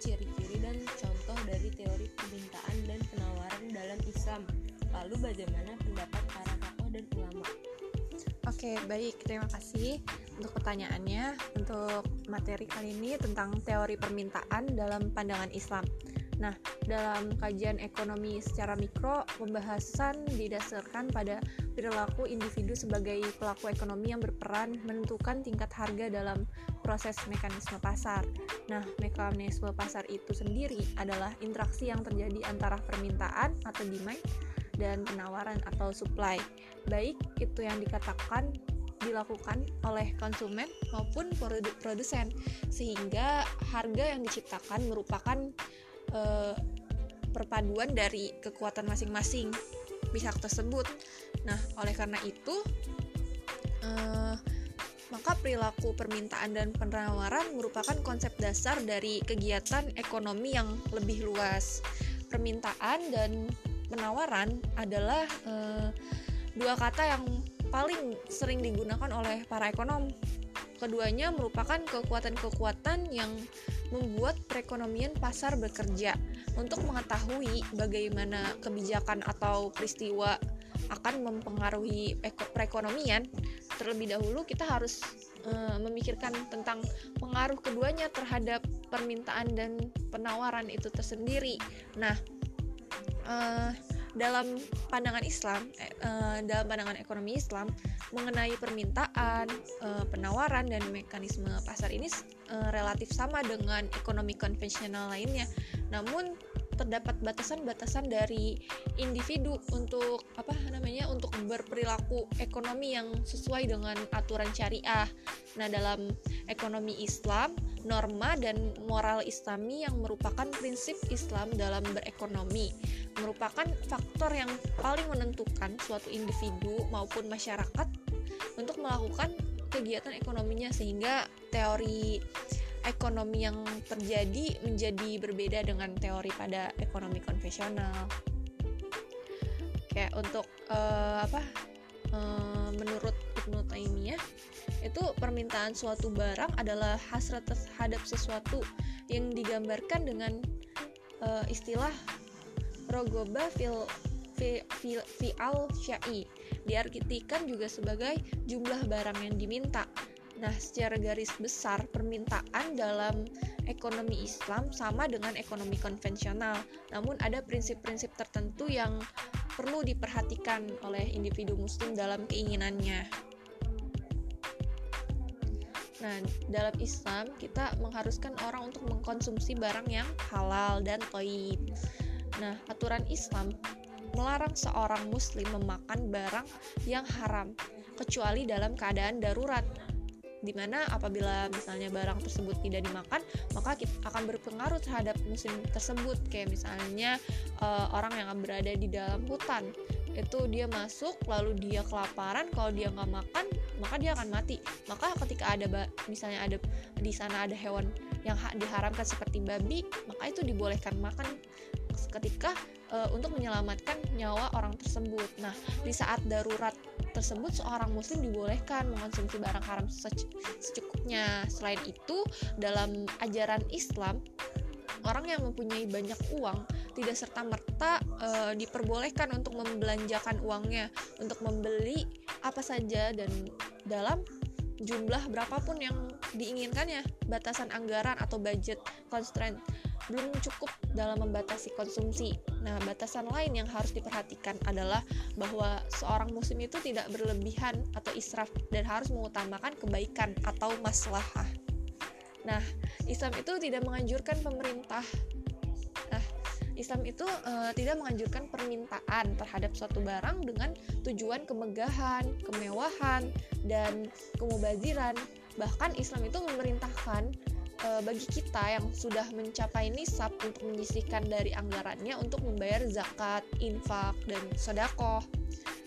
ciri-ciri dan contoh dari teori permintaan dan penawaran dalam Islam. Lalu bagaimana pendapat para tokoh dan ulama? Oke, baik. Terima kasih untuk pertanyaannya. Untuk materi kali ini tentang teori permintaan dalam pandangan Islam. Nah, dalam kajian ekonomi secara mikro, pembahasan didasarkan pada perilaku individu sebagai pelaku ekonomi yang berperan menentukan tingkat harga dalam proses mekanisme pasar. Nah, mekanisme pasar itu sendiri adalah interaksi yang terjadi antara permintaan atau demand dan penawaran atau supply. Baik itu yang dikatakan dilakukan oleh konsumen maupun produsen sehingga harga yang diciptakan merupakan uh, perpaduan dari kekuatan masing-masing pihak tersebut. Nah, oleh karena itu, uh, maka perilaku permintaan dan penawaran merupakan konsep dasar dari kegiatan ekonomi yang lebih luas. Permintaan dan penawaran adalah uh, dua kata yang paling sering digunakan oleh para ekonom. Keduanya merupakan kekuatan-kekuatan yang membuat perekonomian pasar bekerja untuk mengetahui bagaimana kebijakan atau peristiwa akan mempengaruhi perekonomian. Terlebih dahulu kita harus uh, memikirkan tentang pengaruh keduanya terhadap permintaan dan penawaran itu tersendiri. Nah, uh, dalam pandangan Islam, uh, dalam pandangan ekonomi Islam mengenai permintaan, penawaran dan mekanisme pasar ini relatif sama dengan ekonomi konvensional lainnya. Namun terdapat batasan-batasan dari individu untuk apa namanya untuk berperilaku ekonomi yang sesuai dengan aturan syariah. Nah, dalam ekonomi Islam, norma dan moral Islami yang merupakan prinsip Islam dalam berekonomi merupakan faktor yang paling menentukan suatu individu maupun masyarakat untuk melakukan kegiatan ekonominya sehingga teori ekonomi yang terjadi menjadi berbeda dengan teori pada ekonomi konvensional. Kayak untuk uh, apa? Uh, menurut Ibnu Taimiyah itu permintaan suatu barang adalah hasrat terhadap sesuatu yang digambarkan dengan uh, istilah rogoba fil fi, fi, fi syai diartikan juga sebagai jumlah barang yang diminta Nah, secara garis besar, permintaan dalam ekonomi Islam sama dengan ekonomi konvensional, namun ada prinsip-prinsip tertentu yang perlu diperhatikan oleh individu Muslim dalam keinginannya. Nah, dalam Islam kita mengharuskan orang untuk mengkonsumsi barang yang halal dan toib. Nah, aturan Islam melarang seorang muslim memakan barang yang haram kecuali dalam keadaan darurat di mana apabila misalnya barang tersebut tidak dimakan maka kita akan berpengaruh terhadap musim tersebut. Kayak misalnya uh, orang yang berada di dalam hutan itu dia masuk lalu dia kelaparan kalau dia nggak makan maka dia akan mati. Maka ketika ada misalnya ada di sana ada hewan yang diharamkan seperti babi maka itu dibolehkan makan ketika uh, untuk menyelamatkan nyawa orang tersebut nah di saat darurat tersebut seorang muslim dibolehkan mengonsumsi barang haram secukupnya. Selain itu, dalam ajaran Islam, orang yang mempunyai banyak uang tidak serta-merta e, diperbolehkan untuk membelanjakan uangnya untuk membeli apa saja dan dalam jumlah berapapun yang diinginkannya. Batasan anggaran atau budget constraint belum cukup dalam membatasi konsumsi. Nah, batasan lain yang harus diperhatikan adalah bahwa seorang muslim itu tidak berlebihan atau israf dan harus mengutamakan kebaikan atau maslahah. Nah, Islam itu tidak menganjurkan pemerintah Nah, Islam itu uh, tidak menganjurkan permintaan terhadap suatu barang dengan tujuan kemegahan, kemewahan, dan kemubaziran. Bahkan Islam itu memerintahkan e, bagi kita yang sudah mencapai nisab untuk menyisihkan dari anggarannya untuk membayar zakat, infak, dan sodakoh.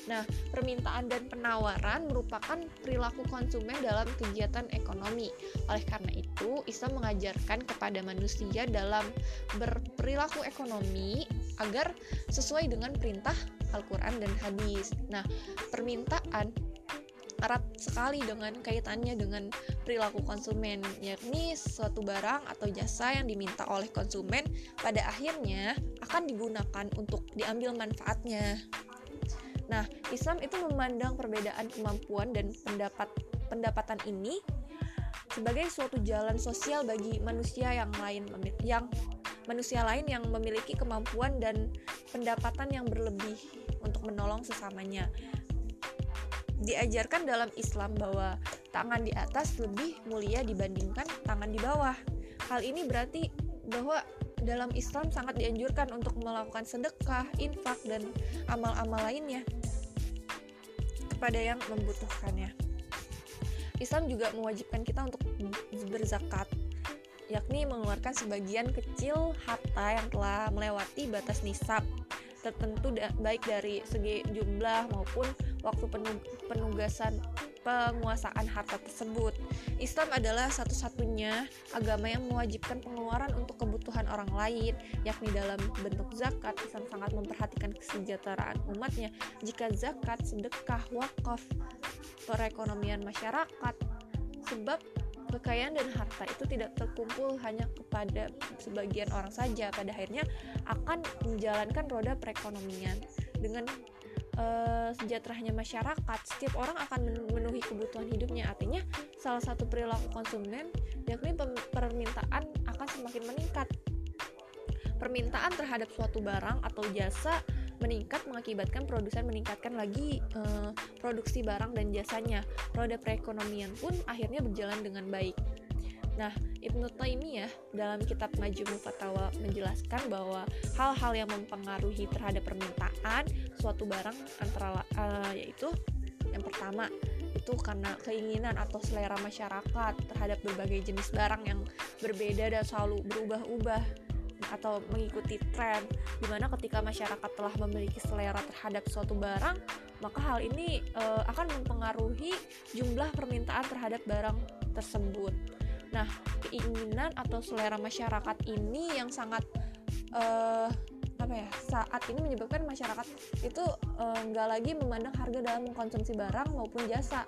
Nah, permintaan dan penawaran merupakan perilaku konsumen dalam kegiatan ekonomi. Oleh karena itu, Islam mengajarkan kepada manusia dalam berperilaku ekonomi agar sesuai dengan perintah Al-Quran dan hadis. Nah, permintaan erat sekali dengan kaitannya dengan perilaku konsumen, yakni suatu barang atau jasa yang diminta oleh konsumen pada akhirnya akan digunakan untuk diambil manfaatnya. Nah, Islam itu memandang perbedaan kemampuan dan pendapat pendapatan ini sebagai suatu jalan sosial bagi manusia yang lain yang manusia lain yang memiliki kemampuan dan pendapatan yang berlebih untuk menolong sesamanya diajarkan dalam Islam bahwa tangan di atas lebih mulia dibandingkan tangan di bawah. Hal ini berarti bahwa dalam Islam sangat dianjurkan untuk melakukan sedekah, infak, dan amal-amal lainnya kepada yang membutuhkannya. Islam juga mewajibkan kita untuk berzakat, yakni mengeluarkan sebagian kecil harta yang telah melewati batas nisab tertentu baik dari segi jumlah maupun waktu penugasan penguasaan harta tersebut. Islam adalah satu-satunya agama yang mewajibkan pengeluaran untuk kebutuhan orang lain, yakni dalam bentuk zakat. Islam sangat memperhatikan kesejahteraan umatnya. Jika zakat, sedekah, wakaf, perekonomian masyarakat, sebab kekayaan dan harta itu tidak terkumpul hanya kepada sebagian orang saja pada akhirnya akan menjalankan roda perekonomian dengan uh, sejahteranya masyarakat setiap orang akan memenuhi kebutuhan hidupnya artinya salah satu perilaku konsumen yakni permintaan akan semakin meningkat permintaan terhadap suatu barang atau jasa meningkat mengakibatkan produsen meningkatkan lagi uh, produksi barang dan jasanya. Roda perekonomian pun akhirnya berjalan dengan baik. Nah, Ibnu Taimiyah dalam kitab Majmu Fatawa menjelaskan bahwa hal-hal yang mempengaruhi terhadap permintaan suatu barang antara uh, yaitu yang pertama itu karena keinginan atau selera masyarakat terhadap berbagai jenis barang yang berbeda dan selalu berubah-ubah atau mengikuti tren. Di mana ketika masyarakat telah memiliki selera terhadap suatu barang maka hal ini e, akan mempengaruhi jumlah permintaan terhadap barang tersebut nah keinginan atau selera masyarakat ini yang sangat e, apa ya saat ini menyebabkan masyarakat itu nggak e, lagi memandang harga dalam mengkonsumsi barang maupun jasa.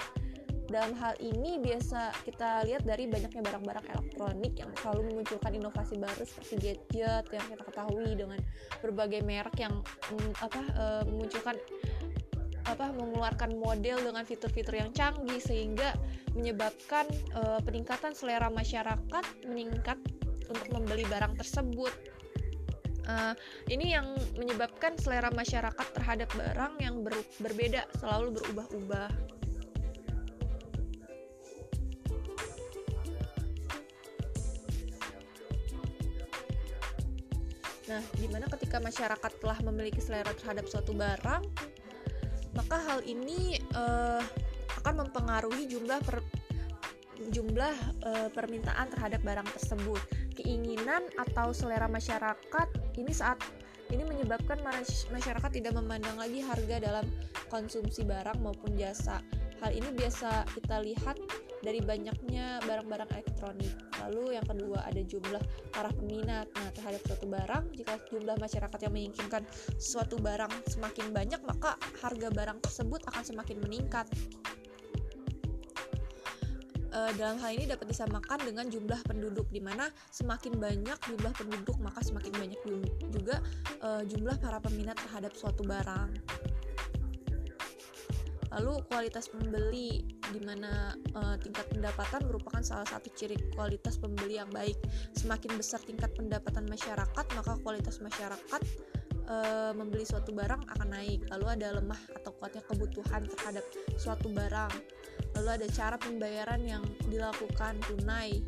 Dalam hal ini biasa kita lihat dari banyaknya barang-barang elektronik yang selalu memunculkan inovasi baru seperti gadget yang kita ketahui dengan berbagai merek yang mm, apa uh, memunculkan apa mengeluarkan model dengan fitur-fitur yang canggih sehingga menyebabkan uh, peningkatan selera masyarakat meningkat untuk membeli barang tersebut. Uh, ini yang menyebabkan selera masyarakat terhadap barang yang ber berbeda selalu berubah-ubah. Nah, di mana ketika masyarakat telah memiliki selera terhadap suatu barang, maka hal ini uh, akan mempengaruhi jumlah per, jumlah uh, permintaan terhadap barang tersebut. Keinginan atau selera masyarakat ini saat ini menyebabkan masyarakat tidak memandang lagi harga dalam konsumsi barang maupun jasa. Hal ini biasa kita lihat dari banyaknya barang-barang elektronik. Lalu yang kedua ada jumlah para peminat. Nah, terhadap suatu barang, jika jumlah masyarakat yang menginginkan suatu barang semakin banyak, maka harga barang tersebut akan semakin meningkat. E, dalam hal ini dapat disamakan dengan jumlah penduduk di mana semakin banyak jumlah penduduk maka semakin banyak juga e, jumlah para peminat terhadap suatu barang lalu kualitas pembeli di mana uh, tingkat pendapatan merupakan salah satu ciri kualitas pembeli yang baik. Semakin besar tingkat pendapatan masyarakat maka kualitas masyarakat uh, membeli suatu barang akan naik. Lalu ada lemah atau kuatnya kebutuhan terhadap suatu barang. Lalu ada cara pembayaran yang dilakukan tunai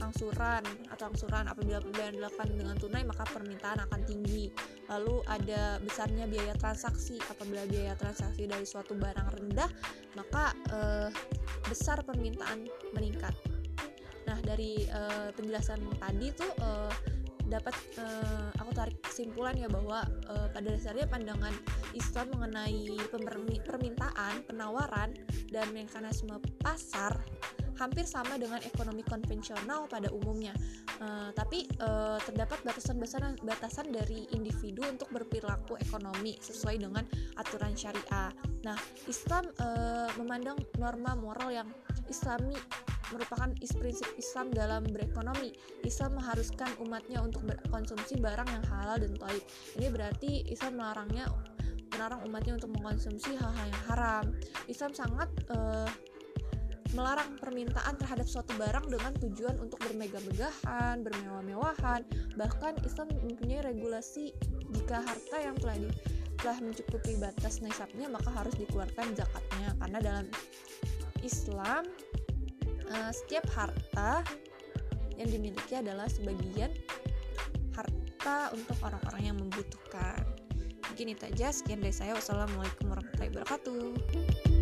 angsuran atau angsuran apabila pembayaran dilakukan dengan tunai maka permintaan akan tinggi. Lalu ada besarnya biaya transaksi. Apabila biaya transaksi dari suatu barang rendah maka eh, besar permintaan meningkat. Nah dari eh, penjelasan tadi tuh eh, dapat uh, aku tarik kesimpulan ya bahwa uh, pada dasarnya pandangan Islam mengenai permintaan, penawaran dan mekanisme pasar hampir sama dengan ekonomi konvensional pada umumnya. Uh, tapi uh, terdapat batasan-batasan batasan dari individu untuk berperilaku ekonomi sesuai dengan aturan syariah. Nah, Islam uh, memandang norma moral yang islami merupakan prinsip Islam dalam berekonomi. Islam mengharuskan umatnya untuk berkonsumsi barang yang halal dan toib. Ini berarti Islam melarangnya melarang umatnya untuk mengkonsumsi hal-hal yang haram. Islam sangat uh, melarang permintaan terhadap suatu barang dengan tujuan untuk bermegah-megahan, bermewah-mewahan. Bahkan Islam mempunyai regulasi jika harta yang telah di, telah mencukupi batas nisabnya maka harus dikeluarkan zakatnya. Karena dalam Islam uh, setiap harta yang dimiliki adalah sebagian harta untuk orang-orang yang membutuhkan. Mungkin itu aja. Sekian dari saya. Wassalamualaikum warahmatullahi wabarakatuh